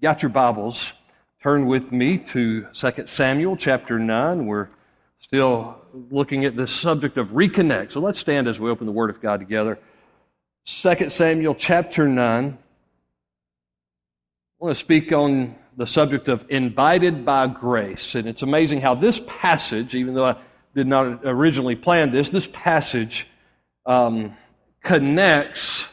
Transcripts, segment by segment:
got your Bibles, turn with me to 2 Samuel chapter 9. We're still looking at this subject of reconnect. So let's stand as we open the Word of God together. 2 Samuel chapter 9. I want to speak on the subject of invited by grace. And it's amazing how this passage, even though I did not originally plan this, this passage um, connects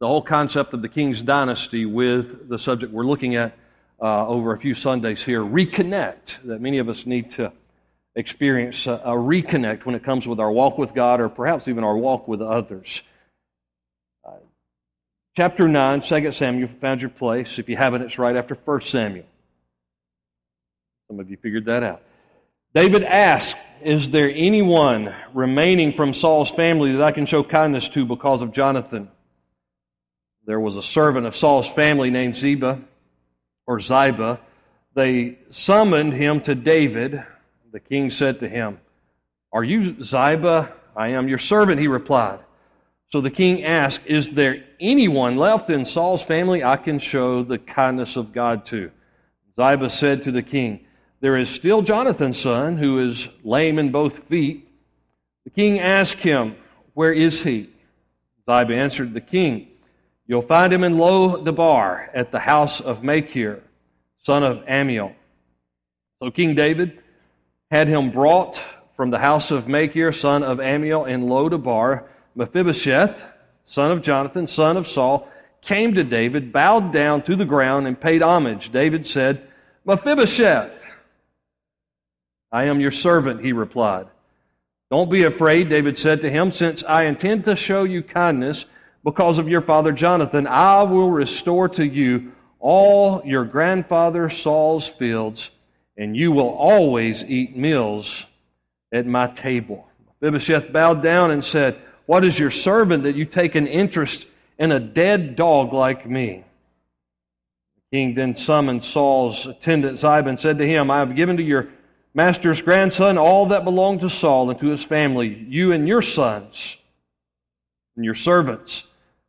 the whole concept of the king's dynasty with the subject we're looking at uh, over a few Sundays here reconnect, that many of us need to experience a, a, reconnect when it comes with our walk with God or perhaps even our walk with others. Uh, chapter 9, 2 Samuel, found your place. If you haven't, it's right after 1 Samuel. Some of you figured that out. David asked, Is there anyone remaining from Saul's family that I can show kindness to because of Jonathan? There was a servant of Saul's family named Ziba or Ziba. They summoned him to David. The king said to him, Are you Ziba? I am your servant, he replied. So the king asked, Is there anyone left in Saul's family I can show the kindness of God to? Ziba said to the king, There is still Jonathan's son, who is lame in both feet. The king asked him, Where is he? Ziba answered the king, You'll find him in Lo Debar at the house of Machir, son of Ammiel. So King David had him brought from the house of Machir, son of Ammiel, in Lo Debar. Mephibosheth, son of Jonathan, son of Saul, came to David, bowed down to the ground, and paid homage. David said, Mephibosheth, I am your servant, he replied. Don't be afraid, David said to him, since I intend to show you kindness because of your father Jonathan, I will restore to you all your grandfather Saul's fields, and you will always eat meals at my table. Mephibosheth bowed down and said, What is your servant that you take an interest in a dead dog like me? The king then summoned Saul's attendant Ziba and said to him, I have given to your master's grandson all that belonged to Saul and to his family, you and your sons and your servants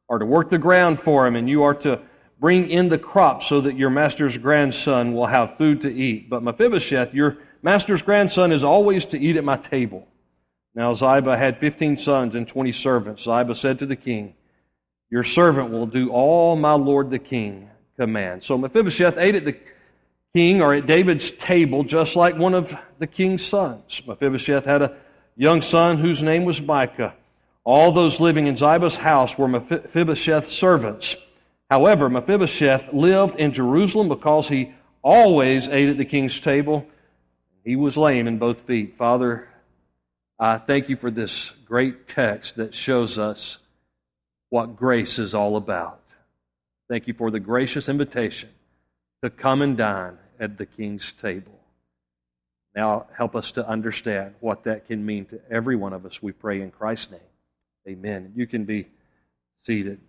are to work the ground for him, and you are to bring in the crops so that your master's grandson will have food to eat. But Mephibosheth, your master's grandson, is always to eat at my table. Now Ziba had fifteen sons and twenty servants. Ziba said to the king, Your servant will do all my lord the king commands. So Mephibosheth ate at the king or at David's table just like one of the king's sons. Mephibosheth had a young son whose name was Micah. All those living in Ziba's house were Mephibosheth's servants. However, Mephibosheth lived in Jerusalem because he always ate at the king's table. He was lame in both feet. Father, I thank you for this great text that shows us what grace is all about. Thank you for the gracious invitation to come and dine at the king's table. Now, help us to understand what that can mean to every one of us. We pray in Christ's name. Amen. You can be seated.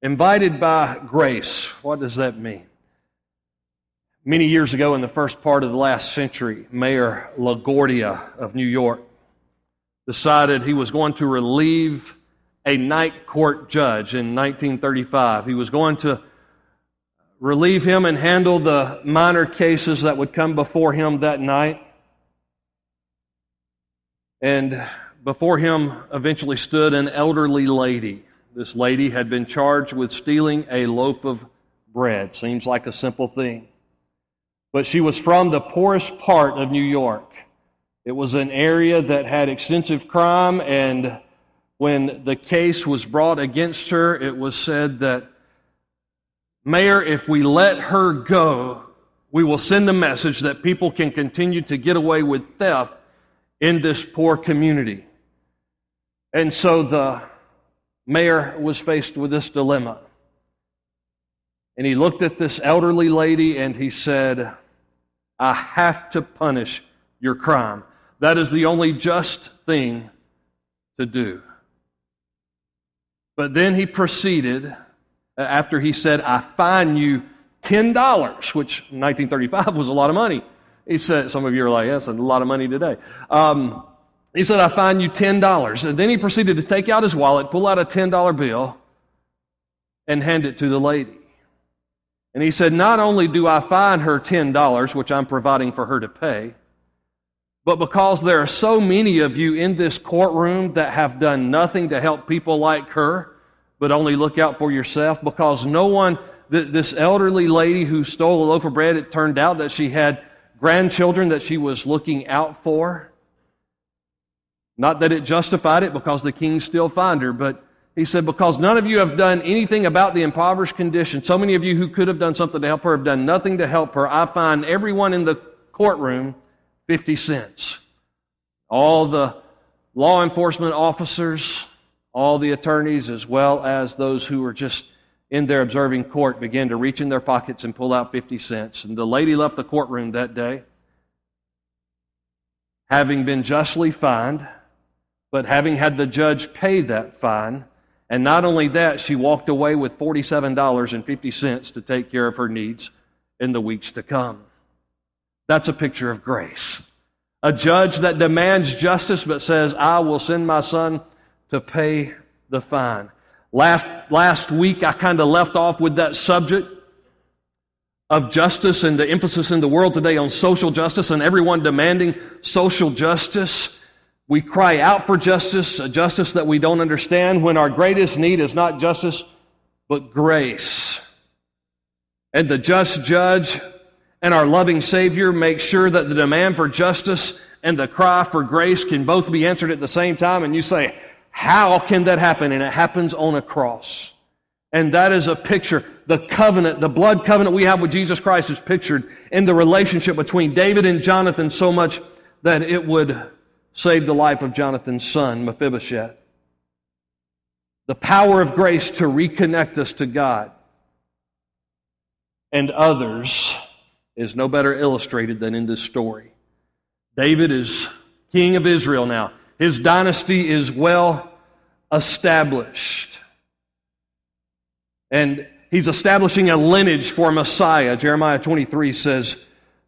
Invited by grace. What does that mean? Many years ago, in the first part of the last century, Mayor LaGuardia of New York decided he was going to relieve a night court judge in 1935. He was going to relieve him and handle the minor cases that would come before him that night. And before him eventually stood an elderly lady. This lady had been charged with stealing a loaf of bread. Seems like a simple thing. But she was from the poorest part of New York. It was an area that had extensive crime, and when the case was brought against her, it was said that, Mayor, if we let her go, we will send a message that people can continue to get away with theft in this poor community. And so the mayor was faced with this dilemma. And he looked at this elderly lady and he said, I have to punish your crime. That is the only just thing to do. But then he proceeded, after he said, I fine you $10, which in 1935 was a lot of money. He said, some of you are like, yes, a lot of money today. Um, he said, I fine you $10. And then he proceeded to take out his wallet, pull out a $10 bill, and hand it to the lady. And he said, Not only do I fine her $10, which I'm providing for her to pay, but because there are so many of you in this courtroom that have done nothing to help people like her, but only look out for yourself, because no one, this elderly lady who stole a loaf of bread, it turned out that she had grandchildren that she was looking out for. Not that it justified it because the king still fined her, but he said, because none of you have done anything about the impoverished condition, so many of you who could have done something to help her have done nothing to help her. I find everyone in the courtroom 50 cents. All the law enforcement officers, all the attorneys, as well as those who were just in there observing court, began to reach in their pockets and pull out 50 cents. And the lady left the courtroom that day, having been justly fined, but having had the judge pay that fine. And not only that, she walked away with $47.50 to take care of her needs in the weeks to come. That's a picture of grace. A judge that demands justice but says, I will send my son to pay the fine. Last, last week, I kind of left off with that subject of justice and the emphasis in the world today on social justice and everyone demanding social justice. We cry out for justice, a justice that we don't understand, when our greatest need is not justice, but grace. And the just judge and our loving Savior make sure that the demand for justice and the cry for grace can both be answered at the same time. And you say, How can that happen? And it happens on a cross. And that is a picture. The covenant, the blood covenant we have with Jesus Christ is pictured in the relationship between David and Jonathan so much that it would save the life of Jonathan's son, Mephibosheth. The power of grace to reconnect us to God and others is no better illustrated than in this story. David is king of Israel now. His dynasty is well established. And he's establishing a lineage for Messiah. Jeremiah 23 says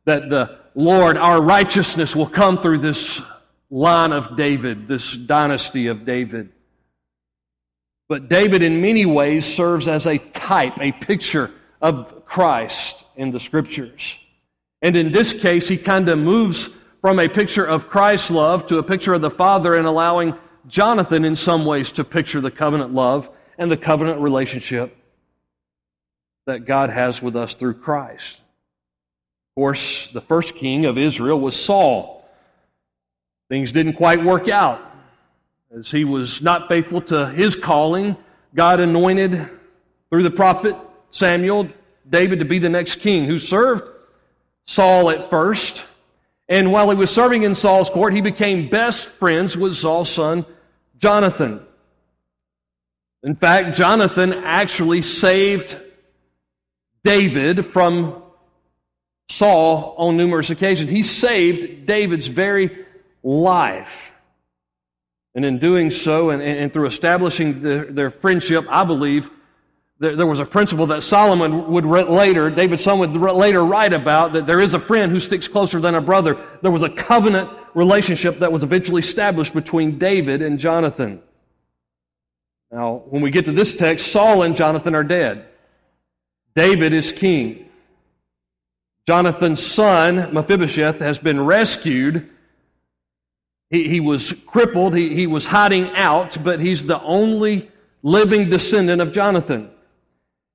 that the Lord, our righteousness, will come through this line of David, this dynasty of David. But David, in many ways, serves as a type, a picture of Christ in the scriptures. And in this case, he kind of moves from a picture of Christ's love to a picture of the Father and allowing Jonathan, in some ways, to picture the covenant love and the covenant relationship that God has with us through Christ. Of course, the first king of Israel was Saul. Things didn't quite work out. As he was not faithful to his calling, God anointed through the prophet Samuel David to be the next king, who served Saul at first. And while he was serving in Saul's court, he became best friends with Saul's son, Jonathan. In fact, Jonathan actually saved David from Saul on numerous occasions. He saved David's very life. And in doing so, and, and through establishing the, their friendship, I believe there, there was a principle that Solomon would later, David's son would later write about, that there is a friend who sticks closer than a brother. There was a covenant relationship that was eventually established between David and Jonathan. Now, when we get to this text, Saul and Jonathan are dead. David is king. Jonathan's son, Mephibosheth, has been rescued. He, he was crippled, he, he was hiding out, but he's the only living descendant of Jonathan.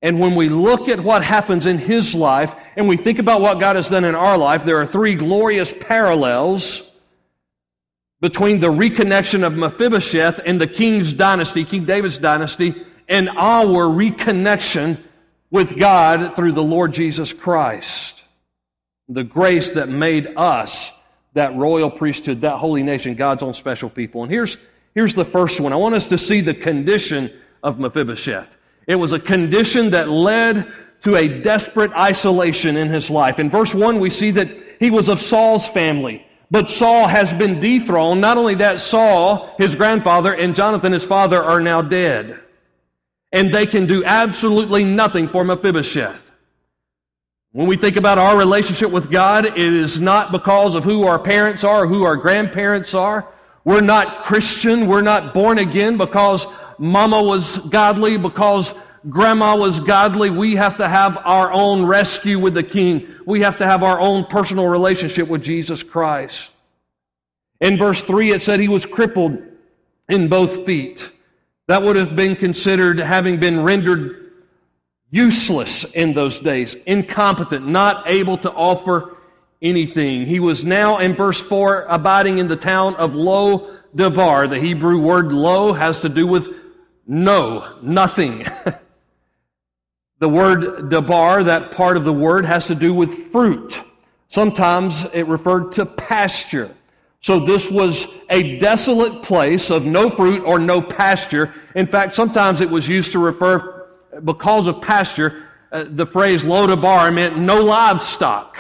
And when we look at what happens in his life and we think about what God has done in our life, there are three glorious parallels between the reconnection of Mephibosheth and the king's dynasty, King David's dynasty, and our reconnection with God through the Lord Jesus Christ. The grace that made us that royal priesthood, that holy nation, God's own special people. And here's, here's the first one. I want us to see the condition of Mephibosheth. It was a condition that led to a desperate isolation in his life. In verse 1, we see that he was of Saul's family. But Saul has been dethroned. Not only that, Saul, his grandfather, and Jonathan, his father, are now dead. And they can do absolutely nothing for Mephibosheth. When we think about our relationship with God, it is not because of who our parents are, who our grandparents are. We're not Christian. We're not born again because mama was godly, because grandma was godly, we have to have our own rescue with the king. We have to have our own personal relationship with Jesus Christ. In verse 3, it said he was crippled in both feet. That would have been considered having been rendered useless in those days, incompetent, not able to offer anything. He was now, in verse 4, abiding in the town of Lo Debar. The Hebrew word lo has to do with no, nothing. the word debar, that part of the word, has to do with fruit. Sometimes it referred to pasture. So this was a desolate place of no fruit or no pasture. In fact, sometimes it was used to refer, because of pasture, uh, the phrase Lodabar meant no livestock.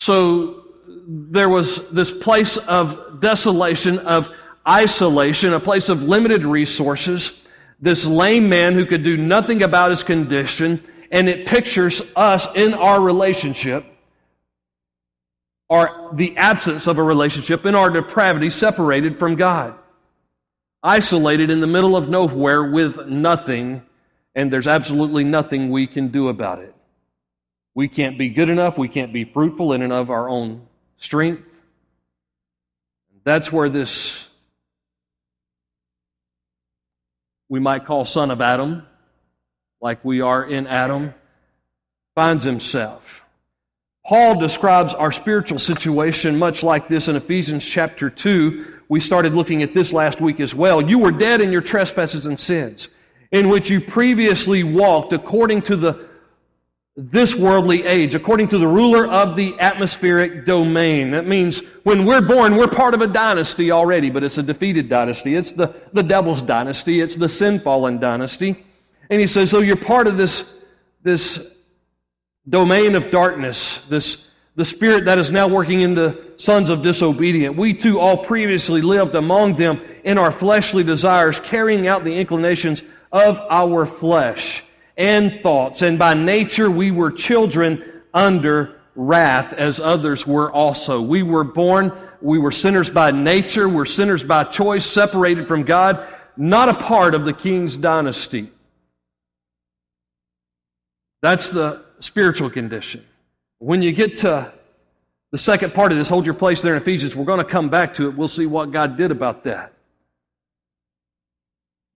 So there was this place of desolation, of isolation, a place of limited resources, this lame man who could do nothing about his condition, and it pictures us in our relationship are the absence of a relationship in our depravity separated from God. Isolated in the middle of nowhere with nothing, and there's absolutely nothing we can do about it. We can't be good enough, we can't be fruitful in and of our own strength. That's where this, we might call son of Adam, like we are in Adam, finds himself. Paul describes our spiritual situation much like this in Ephesians chapter 2. We started looking at this last week as well. You were dead in your trespasses and sins, in which you previously walked according to the this worldly age, according to the ruler of the atmospheric domain. That means when we're born, we're part of a dynasty already, but it's a defeated dynasty. It's the, the devil's dynasty. It's the sin fallen dynasty. And he says, so you're part of this, this domain of darkness, this the spirit that is now working in the sons of disobedient. We too all previously lived among them in our fleshly desires, carrying out the inclinations of our flesh and thoughts. And by nature we were children under wrath, as others were also. We were born, we were sinners by nature, we're sinners by choice, separated from God, not a part of the king's dynasty. That's the spiritual condition. When you get to the second part of this, hold your place there in Ephesians. We're going to come back to it. We'll see what God did about that.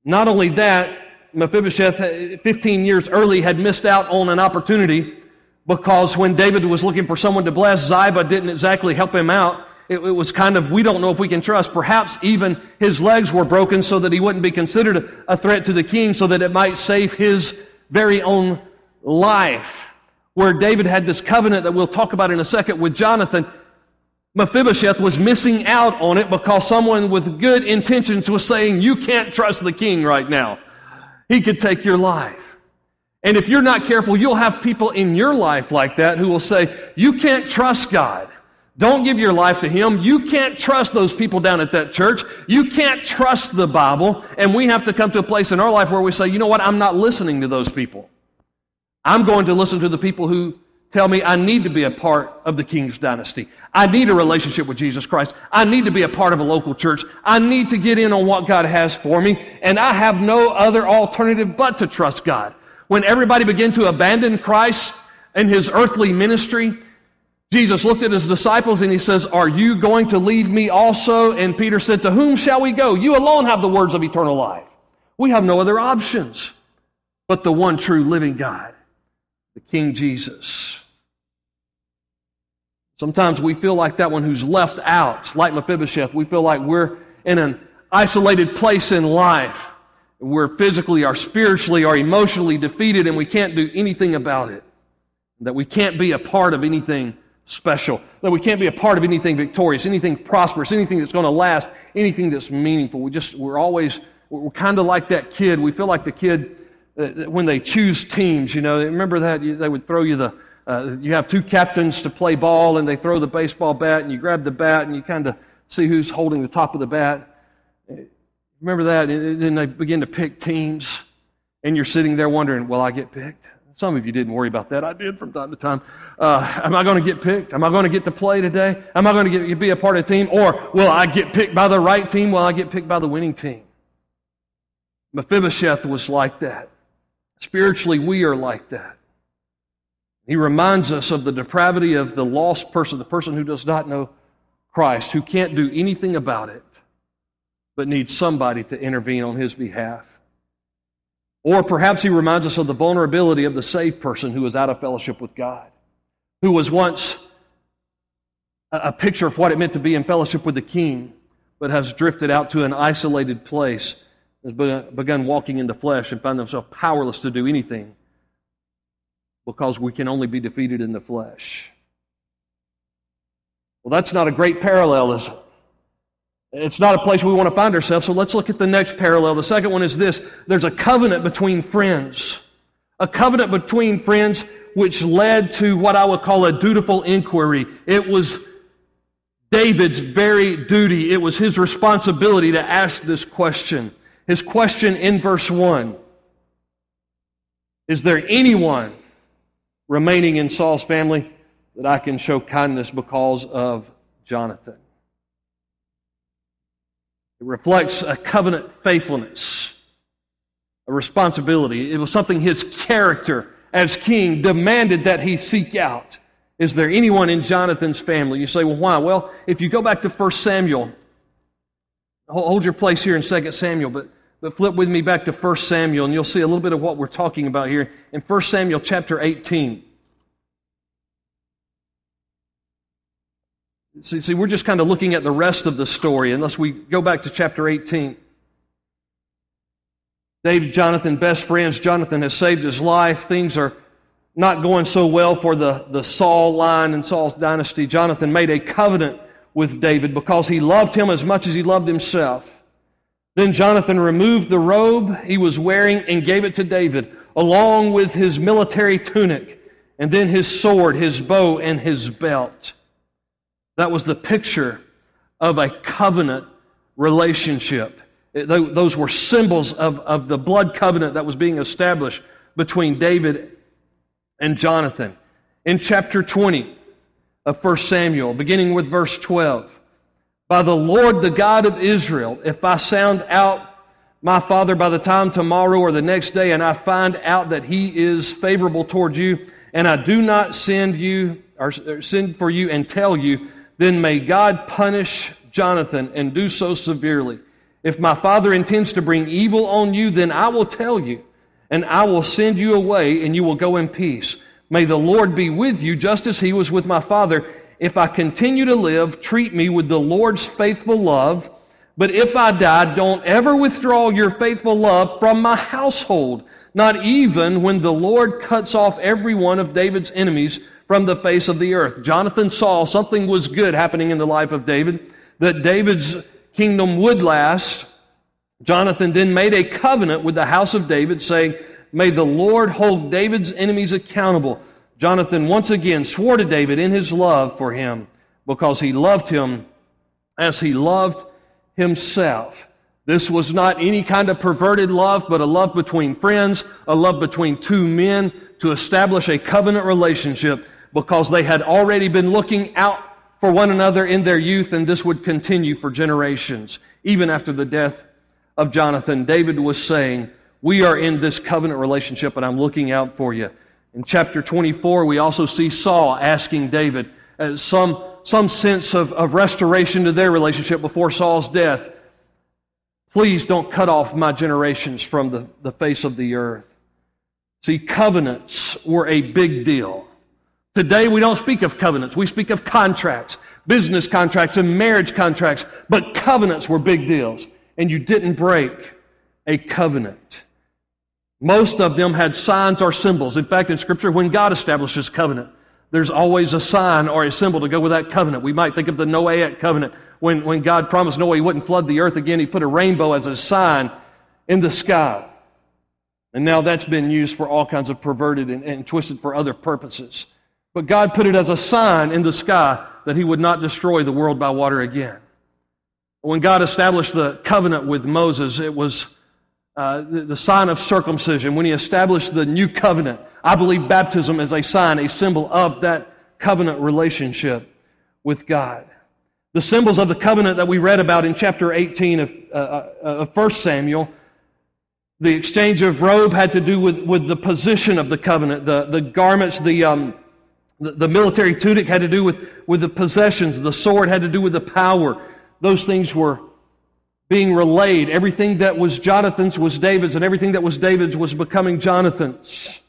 Not only that, Mephibosheth, eh, 15 years early, had missed out on an opportunity because when David was looking for someone to bless, Ziba didn't exactly help him out. It, it, was kind of, we don't know if we can trust. Perhaps even his legs were broken so that he wouldn't be considered a threat to the king, so that it might save his very own life where David had this covenant that we'll talk about in a second with Jonathan, Mephibosheth was missing out on it because someone with good intentions was saying, You can't trust the king right now. He could take your life. And if you're not careful, you'll have people in your life like that who will say, You can't trust God. Don't give your life to Him. You can't trust those people down at that church. You can't trust the Bible. And we have to come to a place in our life where we say, You know what? I'm not listening to those people. I'm going to listen to the people who tell me I need to be a part of the king's dynasty. I need a relationship with Jesus Christ. I need to be a part of a local church. I need to get in on what God has for me. And I have no other alternative but to trust God. When everybody began to abandon Christ and his earthly ministry, Jesus looked at his disciples and he says, Are you going to leave me also? And Peter said, To whom shall we go? You alone have the words of eternal life. We have no other options but the one true living God the King Jesus. Sometimes we feel like that one who's left out, like Mephibosheth. We feel like we're in an isolated place in life. We're physically or spiritually or emotionally defeated and we can't do anything about it. That we can't be a part of anything special. That we can't be a part of anything victorious, anything prosperous, anything that's going to last, anything that's meaningful. We just, we're always, we're kind of like that kid. We feel like the kid uh, when they choose teams, you know, remember that they would throw you the, uh, you have two captains to play ball and they throw the baseball bat and you grab the bat and you kind of see who's holding the top of the bat. Remember that? And then they begin to pick teams and you're sitting there wondering, will I get picked? Some of you didn't worry about that. I did from time to time. Uh, am I going to get picked? Am I going to get to play today? Am I going to get, be a part of a team? Or will I get picked by the right team? Will I get picked by the winning team? Mephibosheth was like that Spiritually, we are like that. He reminds us of the depravity of the lost person, the person who does not know Christ, who can't do anything about it, but needs somebody to intervene on his behalf. Or perhaps he reminds us of the vulnerability of the saved person who is out of fellowship with God, who was once a picture of what it meant to be in fellowship with the King, but has drifted out to an isolated place, has begun walking in the flesh, and found themselves powerless to do anything because we can only be defeated in the flesh. Well, that's not a great parallel, is it? It's not a place we want to find ourselves, so let's look at the next parallel. The second one is this there's a covenant between friends. A covenant between friends which led to what I would call a dutiful inquiry. It was David's very duty, it was his responsibility to ask this question. His question in verse 1 Is there anyone remaining in Saul's family that I can show kindness because of Jonathan? It reflects a covenant faithfulness, a responsibility. It was something his character as king demanded that he seek out. Is there anyone in Jonathan's family? You say, well, why? Well, if you go back to 1 Samuel, hold your place here in 2 Samuel, but, but flip with me back to 1 Samuel, and you'll see a little bit of what we're talking about here in 1 Samuel chapter 18. See, see, we're just kind of looking at the rest of the story unless we go back to chapter 18. David, Jonathan, best friends. Jonathan has saved his life. Things are not going so well for the, the Saul line and Saul's dynasty. Jonathan made a covenant with David because he loved him as much as he loved himself. Then Jonathan removed the robe he was wearing and gave it to David, along with his military tunic, and then his sword, his bow, and his belt. That was the picture of a covenant relationship. those were symbols of, of the blood covenant that was being established between David and Jonathan. In chapter 20 of 1 Samuel, beginning with verse 12, by the Lord, the God of Israel, if I sound out my father by the time tomorrow or the next day, and I find out that he is favorable towards you, and I do not send you or send for you and tell you, then may God punish Jonathan and do so severely. If my father intends to bring evil on you, then I will tell you, and I will send you away, and you will go in peace. May the Lord be with you, just as he was with my father. If I continue to live, treat me with the Lord's faithful love. But if I die, don't ever withdraw your faithful love from my household, not even when the Lord cuts off every one of David's enemies from the face of the earth. Jonathan saw something was good happening in the life of David, that David's kingdom would last. Jonathan then made a covenant with the house of David, saying, May the Lord hold David's enemies accountable. Jonathan once again swore to David in his love for him because he loved him as he loved himself. This was not any kind of perverted love, but a love between friends, a love between two men to establish a covenant relationship because they had already been looking out for one another in their youth, and this would continue for generations. Even after the death of Jonathan, David was saying, We are in this covenant relationship, and I'm looking out for you. In chapter 24, we also see Saul asking David uh, some, some sense of, of restoration to their relationship before Saul's death. Please don't cut off my generations from the, the face of the earth. See, covenants were a big deal. Today, we don't speak of covenants. We speak of contracts, business contracts, and marriage contracts. But covenants were big deals. And you didn't break a covenant. Most of them had signs or symbols. In fact, in Scripture, when God establishes covenant, there's always a sign or a symbol to go with that covenant. We might think of the Noahic covenant. When, when God promised Noah he wouldn't flood the earth again, he put a rainbow as a sign in the sky. And now that's been used for all kinds of perverted and, and twisted for other purposes. But God put it as a sign in the sky that He would not destroy the world by water again. When God established the covenant with Moses, it was uh, the, the sign of circumcision. When He established the new covenant, I believe baptism is a sign, a symbol of that covenant relationship with God. The symbols of the covenant that we read about in chapter 18 of, uh, uh of 1 Samuel The exchange of robe had to do with, with the position of the covenant. The, the garments, the, um, the, the military tunic had to do with, with the possessions. The sword had to do with the power. Those things were being relayed. Everything that was Jonathan's was David's, and everything that was David's was becoming Jonathan's.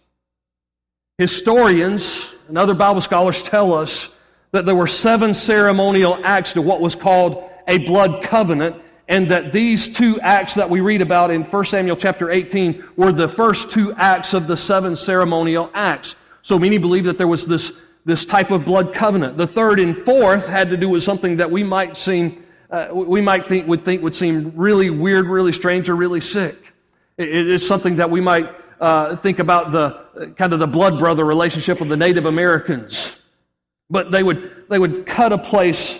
Historians and other Bible scholars tell us that there were seven ceremonial acts to what was called a blood covenant and that these two acts that we read about in 1 Samuel chapter 18 were the first two acts of the seven ceremonial acts. So many believe that there was this, this type of blood covenant. The third and fourth had to do with something that we might seem, uh, we might think would think would seem really weird, really strange, or really sick. it is something that we might uh, think about the kind of the blood brother relationship of the Native Americans. But they would they would cut a place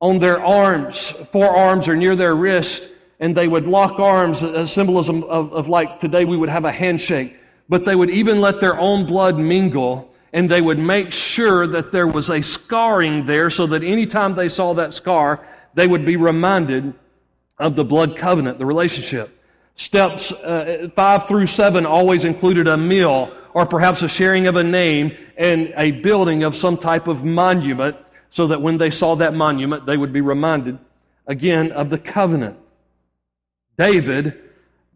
on their arms, forearms or near their wrist, and they would lock arms, a symbolism of, of like today we would have a handshake. But they would even let their own blood mingle, and they would make sure that there was a scarring there so that anytime they saw that scar, they would be reminded of the blood covenant, the relationship. Steps uh, five through seven always included a meal or perhaps a sharing of a name and a building of some type of monument so that when they saw that monument, they would be reminded again of the covenant. David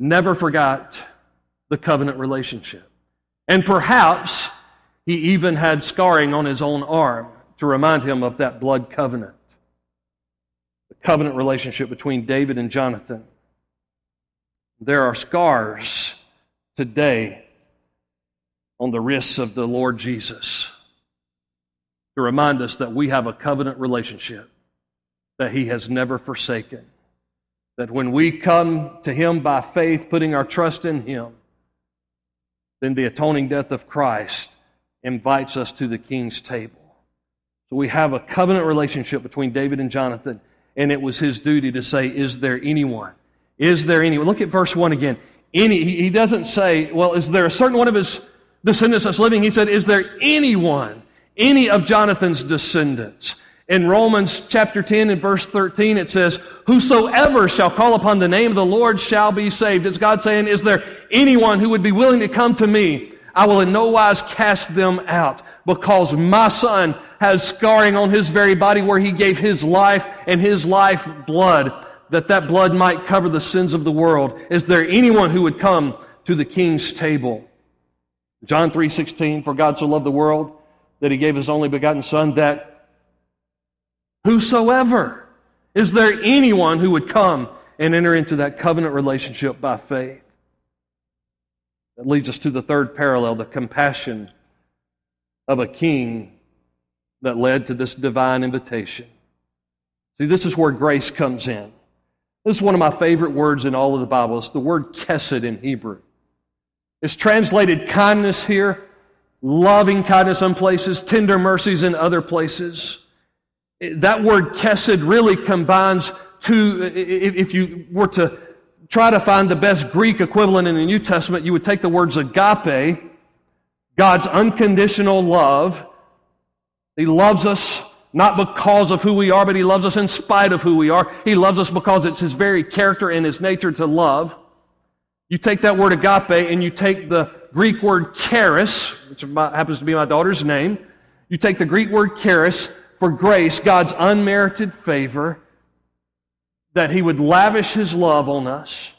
never forgot the covenant relationship. And perhaps he even had scarring on his own arm to remind him of that blood covenant. The covenant relationship between David and Jonathan. There are scars today on the wrists of the Lord Jesus to remind us that we have a covenant relationship that He has never forsaken. That when we come to Him by faith, putting our trust in Him, then the atoning death of Christ invites us to the king's table. So we have a covenant relationship between David and Jonathan, and it was his duty to say, Is there anyone? Is there anyone? Look at verse 1 again. Any, he doesn't say, Well, is there a certain one of his descendants that's living? He said, Is there anyone? any of Jonathan's descendants. In Romans chapter 10 and verse 13, it says, Whosoever shall call upon the name of the Lord shall be saved. It's God saying, Is there anyone who would be willing to come to me? I will in no wise cast them out because my son has scarring on his very body where he gave his life and his life blood that that blood might cover the sins of the world. Is there anyone who would come to the king's table? John 3:16 For God so loved the world that he gave his only begotten Son, that whosoever, is there anyone who would come and enter into that covenant relationship by faith? That leads us to the third parallel the compassion of a king that led to this divine invitation. See, this is where grace comes in. This is one of my favorite words in all of the Bible. It's the word kesed in Hebrew. It's translated kindness here, loving kindness in places, tender mercies in other places. That word kesed really combines two, if you were to try to find the best Greek equivalent in the New Testament, you would take the words agape, God's unconditional love. He loves us not because of who we are, but He loves us in spite of who we are. He loves us because it's His very character and His nature to love. You take that word agape and you take the Greek word charis, which happens to be my daughter's name. You take the Greek word charis for grace, God's unmerited favor, that He would lavish His love on us.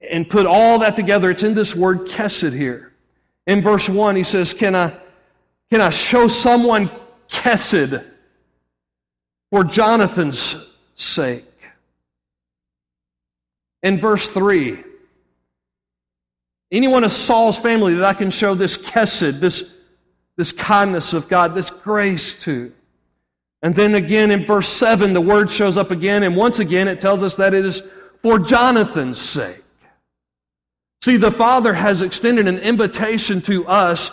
And put all that together, it's in this word kesed here. In verse 1, he says, Can I, can I show someone kesed for Jonathan's sake? In verse 3, anyone of Saul's family that I can show this kesed, this, this kindness of God, this grace to. And then again in verse 7, the word shows up again, and once again it tells us that it is for Jonathan's sake. See, the Father has extended an invitation to us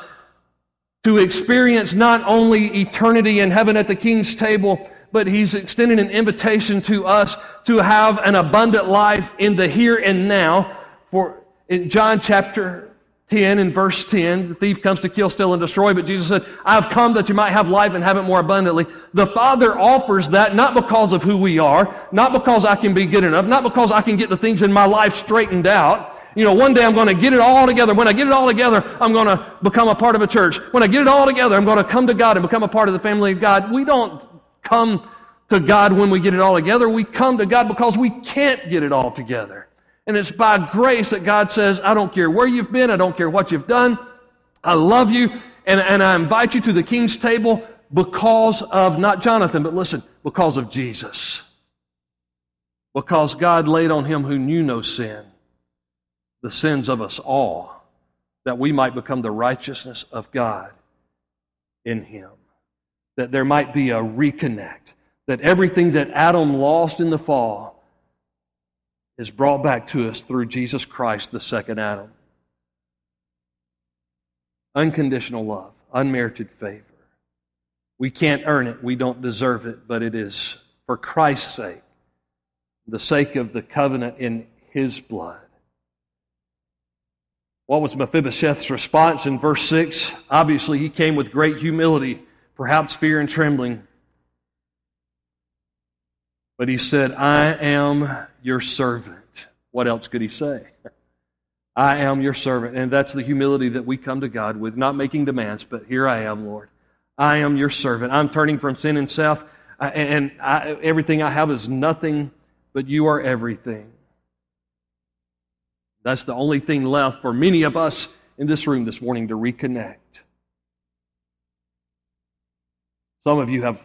to experience not only eternity in heaven at the King's table, but He's extending an invitation to us to have an abundant life in the here and now. For in John chapter 10 in verse 10, the thief comes to kill, steal, and destroy, but Jesus said, I have come that you might have life and have it more abundantly. The Father offers that not because of who we are, not because I can be good enough, not because I can get the things in my life straightened out. You know, one day I'm going to get it all together. When I get it all together, I'm going to become a part of a church. When I get it all together, I'm going to come to God and become a part of the family of God. We don't come to God when we get it all together. We come to God because we can't get it all together. And it's by grace that God says, I don't care where you've been, I don't care what you've done, I love you, and, and I invite you to the king's table because of not Jonathan, but listen, because of Jesus. Because God laid on him who knew no sin the sins of us all, that we might become the righteousness of God in him. That there might be a reconnect. That everything that Adam lost in the fall is brought back to us through Jesus Christ, the second Adam. Unconditional love, unmerited favor. We can't earn it, we don't deserve it, but it is for Christ's sake, the sake of the covenant in His blood. What was Mephibosheth's response in verse 6? Obviously, he came with great humility, perhaps fear and trembling. But he said, I am your servant. What else could he say? I am your servant. And that's the humility that we come to God with, not making demands, but here I am, Lord. I am your servant. I'm turning from sin and self, and I, everything I have is nothing, but you are everything. That's the only thing left for many of us in this room this morning to reconnect. Some of you have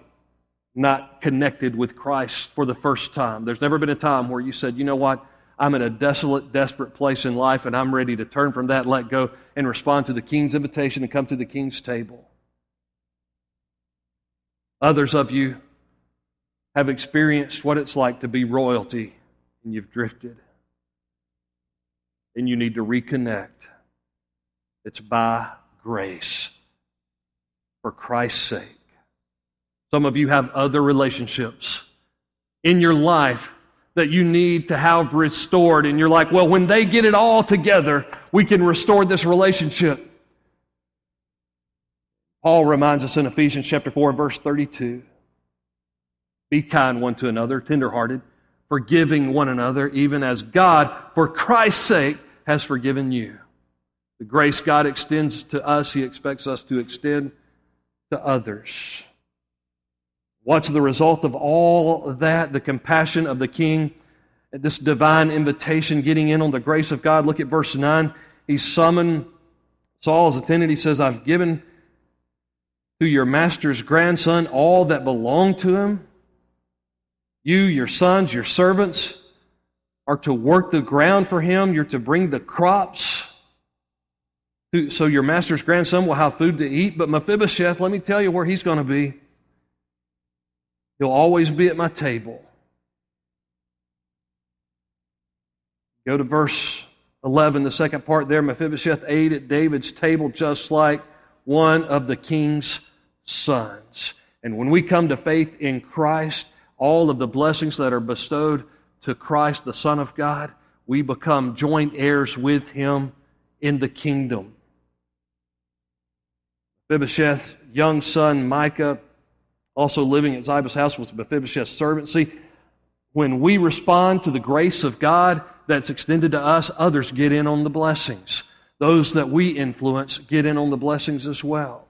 not connected with Christ for the first time. There's never been a time where you said, you know what? I'm in a desolate, desperate place in life, and I'm ready to turn from that, let go, and respond to the King's invitation and come to the King's table. Others of you have experienced what it's like to be royalty, and you've drifted. And you need to reconnect. It's by grace, for Christ's sake. Some of you have other relationships in your life that you need to have restored. And you're like, well, when they get it all together, we can restore this relationship. Paul reminds us in Ephesians chapter 4, verse 32 Be kind one to another, tenderhearted, forgiving one another, even as God, for Christ's sake, has forgiven you. The grace God extends to us, He expects us to extend to others. What's the result of all that? The compassion of the king, this divine invitation, getting in on the grace of God. Look at verse 9. He summoned Saul's attendant. He says, I've given to your master's grandson all that belonged to him. You, your sons, your servants, are to work the ground for him. You're to bring the crops. So your master's grandson will have food to eat. But Mephibosheth, let me tell you where he's going to be. He'll always be at my table. Go to verse 11, the second part there. Mephibosheth ate at David's table just like one of the king's sons. And when we come to faith in Christ, all of the blessings that are bestowed to Christ, the Son of God, we become joint heirs with him in the kingdom. Mephibosheth's young son, Micah, also living at Ziba's house was Mephibosheth's servant. See, when we respond to the grace of God that's extended to us, others get in on the blessings. Those that we influence get in on the blessings as well.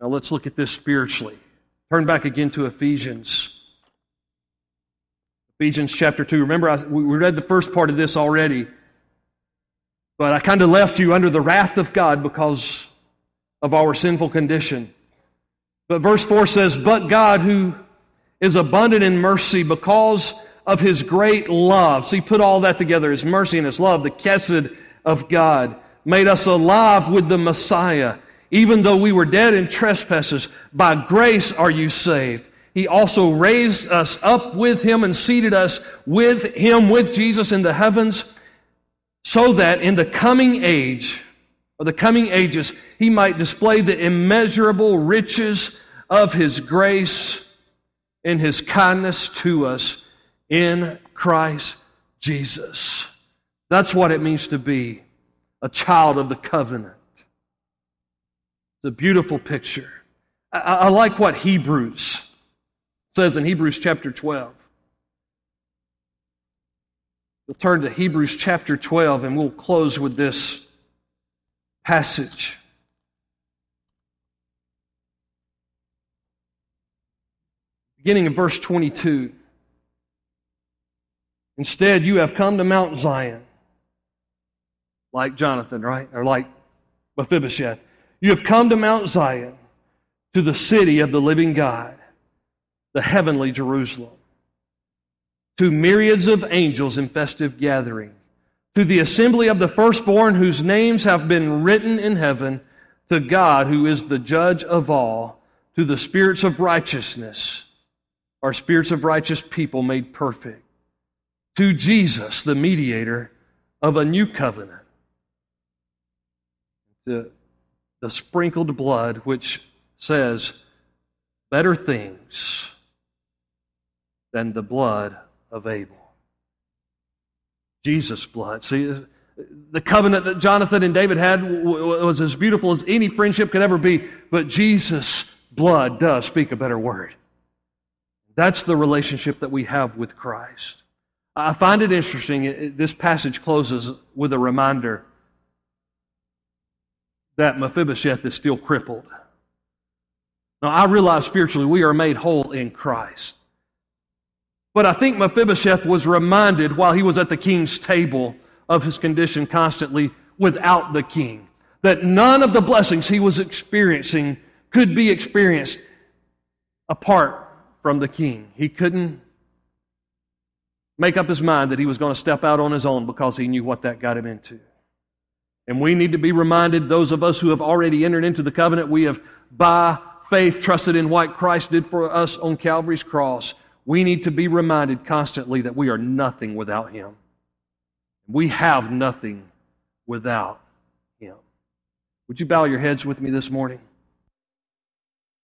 Now let's look at this spiritually. Turn back again to Ephesians. Ephesians chapter 2. Remember, I, we read the first part of this already, but I kind of left you under the wrath of God because of our sinful condition. But verse 4 says, But God, who is abundant in mercy because of his great love. See, put all that together his mercy and his love, the chesed of God, made us alive with the Messiah. Even though we were dead in trespasses, by grace are you saved. He also raised us up with him and seated us with him, with Jesus in the heavens, so that in the coming age, or the coming ages, he might display the immeasurable riches of his grace and his kindness to us in Christ Jesus. That's what it means to be a child of the covenant. It's a beautiful picture. I, I like what Hebrews says in Hebrews chapter 12. We'll turn to Hebrews chapter 12 and we'll close with this passage. Beginning in verse 22. Instead, you have come to Mount Zion, like Jonathan, right? Or like Mephibosheth. You have come to Mount Zion, to the city of the living God, the heavenly Jerusalem, to myriads of angels in festive gathering, to the assembly of the firstborn whose names have been written in heaven, to God who is the judge of all, to the spirits of righteousness, our spirits of righteous people made perfect, to Jesus, the mediator of a new covenant, to the sprinkled blood which says better things than the blood of Abel. Jesus' blood. See, the covenant that Jonathan and David had was as beautiful as any friendship could ever be, but Jesus' blood does speak a better word. That's the relationship that we have with Christ. I find it interesting. This passage closes with a reminder that Mephibosheth is still crippled. Now, I realize spiritually we are made whole in Christ. But I think Mephibosheth was reminded while he was at the king's table of his condition constantly without the king. That none of the blessings he was experiencing could be experienced apart from the king. He couldn't make up his mind that he was going to step out on his own because he knew what that got him into. And we need to be reminded, those of us who have already entered into the covenant, we have by faith trusted in what Christ did for us on Calvary's cross, we need to be reminded constantly that we are nothing without Him. We have nothing without Him. Would you bow your heads with me this morning?